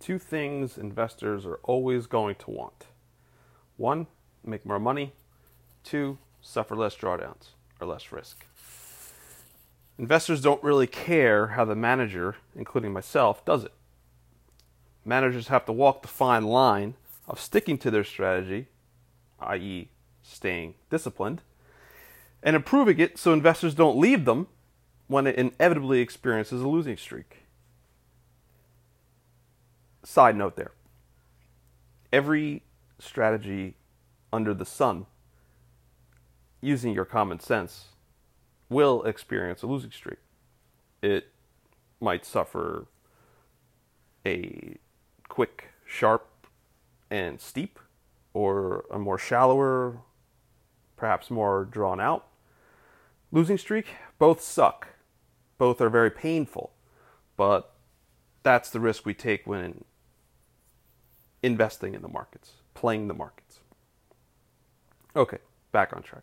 two things investors are always going to want one, make more money, two, suffer less drawdowns or less risk. Investors don't really care how the manager, including myself, does it. Managers have to walk the fine line of sticking to their strategy, i.e., staying disciplined, and improving it so investors don't leave them when it inevitably experiences a losing streak. Side note there every strategy under the sun, using your common sense, will experience a losing streak. It might suffer a quick, sharp, and steep, or a more shallower, perhaps more drawn out losing streak. Both suck. Both are very painful. But that's the risk we take when investing in the markets, playing the markets. Okay, back on track.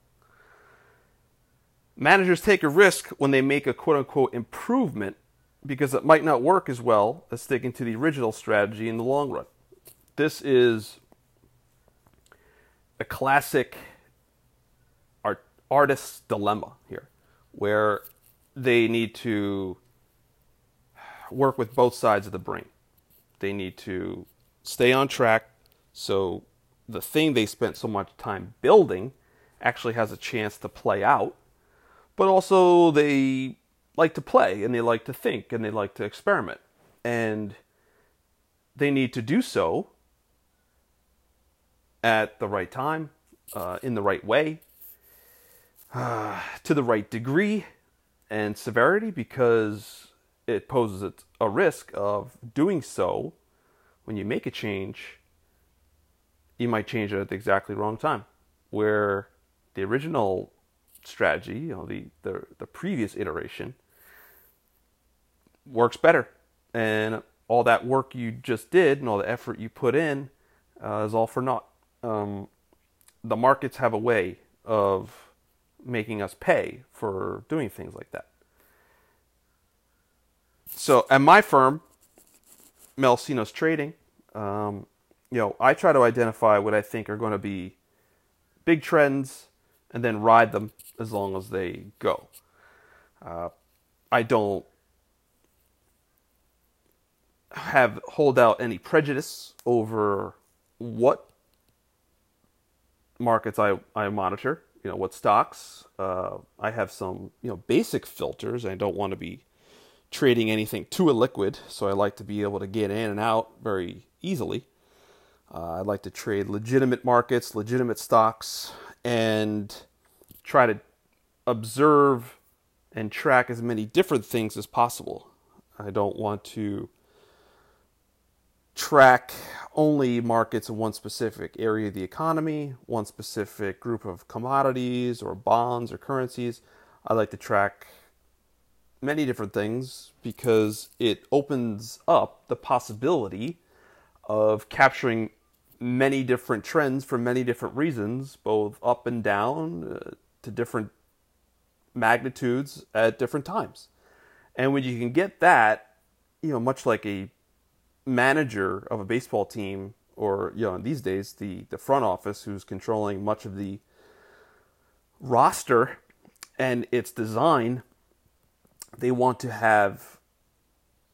Managers take a risk when they make a quote unquote improvement because it might not work as well as sticking to the original strategy in the long run. This is a classic art, artist's dilemma here, where they need to work with both sides of the brain. They need to stay on track so the thing they spent so much time building actually has a chance to play out. But also, they like to play and they like to think and they like to experiment. And they need to do so at the right time, uh, in the right way, uh, to the right degree and severity because it poses a risk of doing so when you make a change, you might change it at the exactly wrong time. Where the original strategy, you know, the, the, the previous iteration, works better. And all that work you just did and all the effort you put in uh, is all for naught. Um, the markets have a way of making us pay for doing things like that. So, at my firm, Melissinos Trading, um, you know, I try to identify what I think are going to be big trends and then ride them as long as they go. Uh, I don't have hold out any prejudice over what markets I, I monitor, you know, what stocks. Uh, I have some, you know, basic filters. I don't want to be trading anything to a liquid, so I like to be able to get in and out very easily. Uh, I like to trade legitimate markets, legitimate stocks, and try to observe and track as many different things as possible. I don't want to track only markets in one specific area of the economy, one specific group of commodities or bonds or currencies. I like to track many different things because it opens up the possibility of capturing many different trends for many different reasons, both up and down uh, to different magnitudes at different times. And when you can get that, you know, much like a manager of a baseball team or you know in these days the the front office who's controlling much of the roster and its design they want to have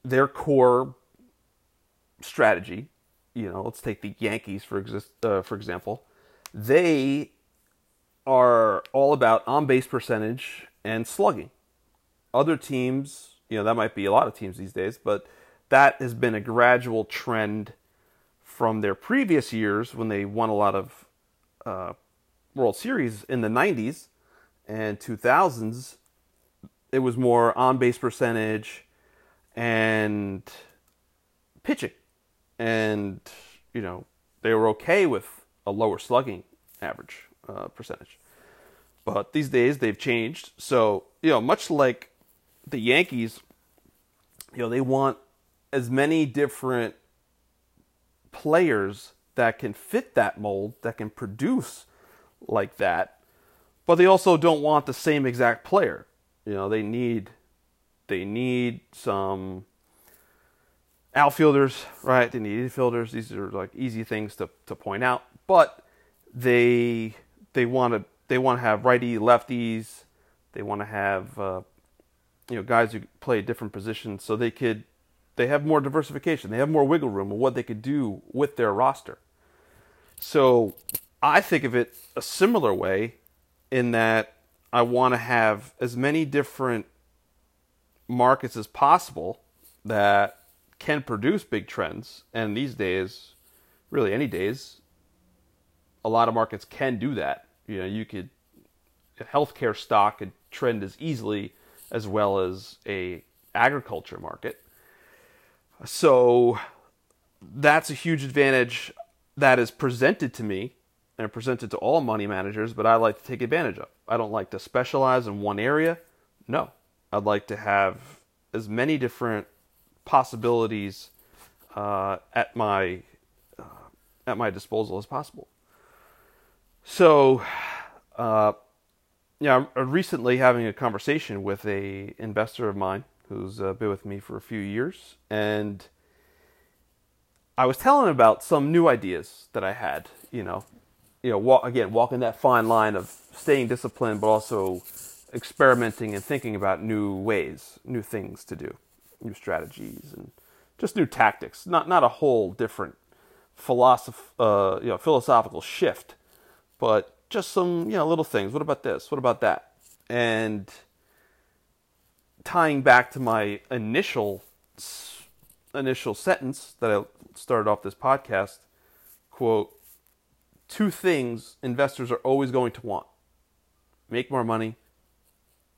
their core strategy. You know, let's take the Yankees for exist, uh, for example. They are all about on base percentage and slugging. Other teams, you know, that might be a lot of teams these days, but that has been a gradual trend from their previous years when they won a lot of uh, World Series in the 90s and 2000s it was more on base percentage and pitching. And, you know, they were okay with a lower slugging average uh, percentage. But these days they've changed. So, you know, much like the Yankees, you know, they want as many different players that can fit that mold, that can produce like that, but they also don't want the same exact player. You know, they need they need some outfielders, right? They need infielders. These are like easy things to, to point out, but they they want to they want to have righty lefties. They want to have uh, you know guys who play different positions, so they could they have more diversification. They have more wiggle room of what they could do with their roster. So I think of it a similar way in that I want to have as many different markets as possible that can produce big trends. And these days, really any days, a lot of markets can do that. You know, you could a healthcare stock could trend as easily as well as a agriculture market. So that's a huge advantage that is presented to me and presented to all money managers, but I like to take advantage of. I don't like to specialize in one area. No, I'd like to have as many different possibilities uh, at my uh, at my disposal as possible. So, uh, yeah, I'm recently having a conversation with a investor of mine who's uh, been with me for a few years, and I was telling him about some new ideas that I had. You know, you know, walk, again, walking that fine line of staying disciplined, but also experimenting and thinking about new ways, new things to do, new strategies, and just new tactics. Not not a whole different philosoph- uh, you know, philosophical shift, but just some you know little things. What about this? What about that? And tying back to my initial initial sentence that I started off this podcast, quote, two things investors are always going to want make more money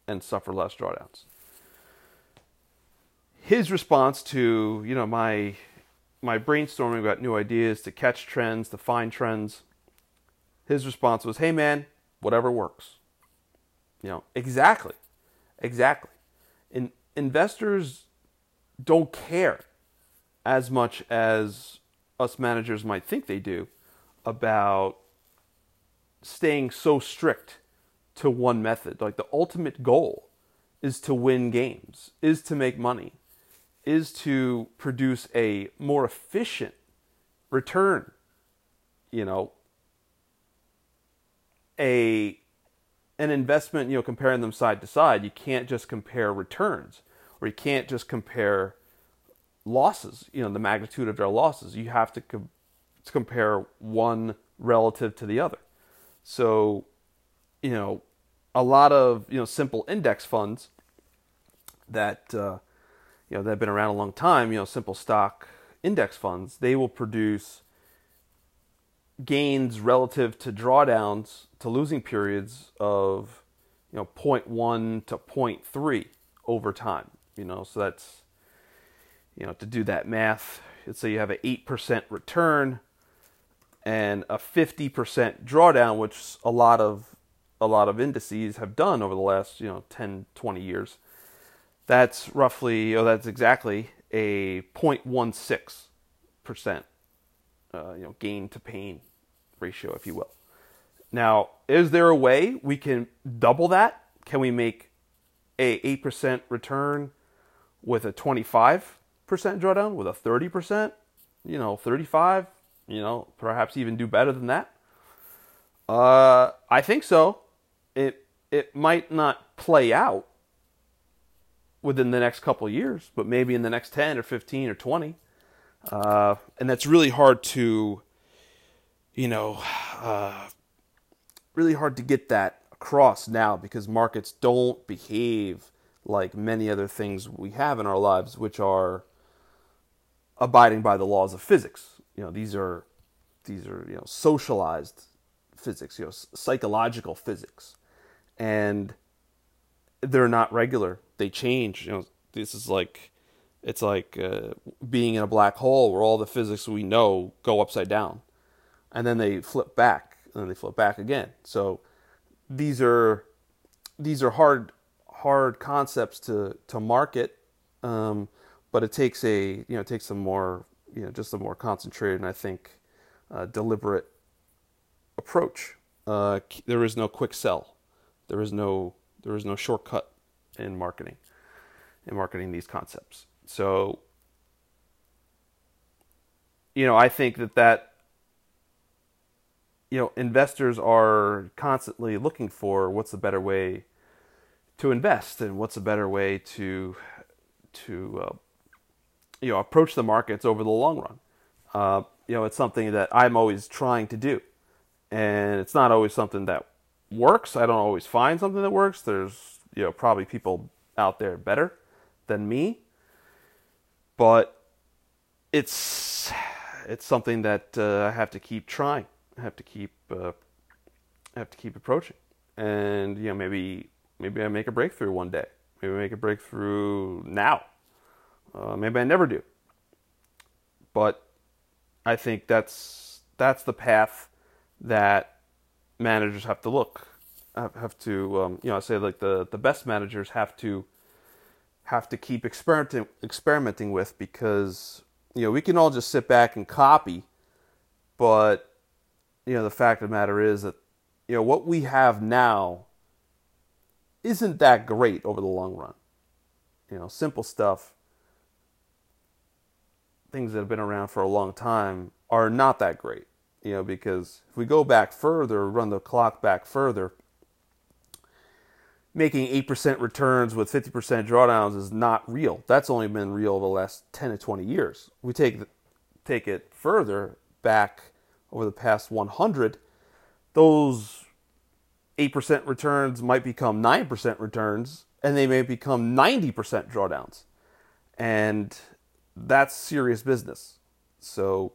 and suffer less drawdowns. His response to, you know, my my brainstorming about new ideas to catch trends, to find trends, his response was, "Hey man, whatever works." You know, exactly. Exactly. In, investors don't care as much as us managers might think they do about staying so strict to one method. Like the ultimate goal is to win games, is to make money, is to produce a more efficient return. You know, a an investment, you know, comparing them side to side, you can't just compare returns or you can't just compare losses, you know, the magnitude of their losses. You have to, co- to compare one relative to the other. So, you know, a lot of, you know, simple index funds that, uh, you know, that have been around a long time, you know, simple stock index funds, they will produce gains relative to drawdowns to losing periods of you know 0.1 to 0.3 over time you know so that's you know to do that math let's say you have an 8% return and a 50% drawdown which a lot of a lot of indices have done over the last you know 10 20 years. That's roughly oh that's exactly a 0.16% uh, you know gain to pain ratio if you will. Now is there a way we can double that? Can we make a 8% return with a 25% drawdown with a 30% you know 35 you know perhaps even do better than that. Uh, i think so. It it might not play out within the next couple years but maybe in the next 10 or 15 or 20 uh, and that's really hard to you know uh, really hard to get that across now because markets don't behave like many other things we have in our lives, which are abiding by the laws of physics. You know, these are these are you know socialized physics, you know, psychological physics, and they're not regular. They change. You know, this is like it's like uh, being in a black hole where all the physics we know go upside down, and then they flip back, and then they flip back again. So these are these are hard hard concepts to to market, um, but it takes a you know it takes some more you know just a more concentrated and I think uh, deliberate approach. Uh, there is no quick sell. There is no there is no shortcut in marketing in marketing these concepts. So you know, I think that that you know, investors are constantly looking for what's a better way to invest and what's a better way to to uh, you know approach the markets over the long run. Uh, you know, it's something that I'm always trying to do, and it's not always something that works. I don't always find something that works. There's you know probably people out there better than me, but it's it's something that uh, I have to keep trying. I have to keep uh, have to keep approaching, and you know maybe maybe I make a breakthrough one day. Maybe I make a breakthrough now. Uh, maybe I never do. But I think that's that's the path that managers have to look have, to um, you know I say like the the best managers have to have to keep experimenting experimenting with because you know we can all just sit back and copy, but you know the fact of the matter is that you know what we have now isn't that great over the long run. You know, simple stuff, things that have been around for a long time are not that great. You know, because if we go back further, run the clock back further, making 8% returns with 50% drawdowns is not real. That's only been real the last 10 to 20 years. We take take it further back over the past 100, those 8% returns might become 9% returns and they may become 90% drawdowns. And that's serious business. So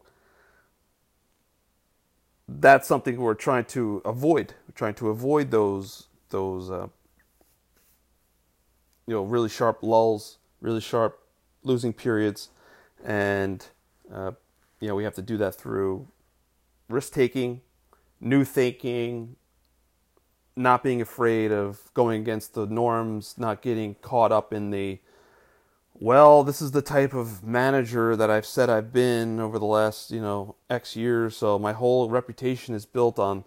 that's something we're trying to avoid. We're trying to avoid those those uh, you know really sharp lulls, really sharp losing periods, and uh, you know we have to do that through risk taking, new thinking, not being afraid of going against the norms, not getting caught up in the well, this is the type of manager that I've said I've been over the last, you know, X years, so my whole reputation is built on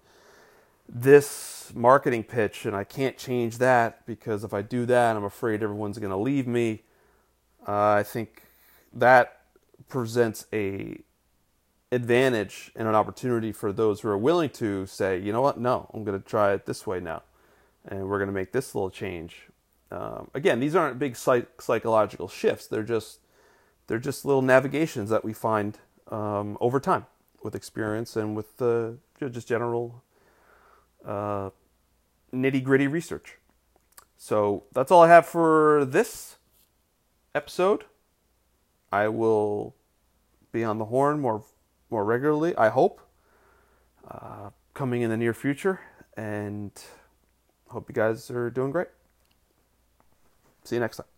this marketing pitch and I can't change that because if I do that, I'm afraid everyone's going to leave me. Uh, I think that presents a advantage and an opportunity for those who are willing to say, you know what, no, I'm going to try it this way now, and we're going to make this little change. Um, again, these aren't big psych- psychological shifts; they're just they're just little navigations that we find um, over time with experience and with uh, just general uh, nitty gritty research. So that's all I have for this episode. I will be on the horn more more regularly, I hope, uh, coming in the near future. And hope you guys are doing great. See you next time.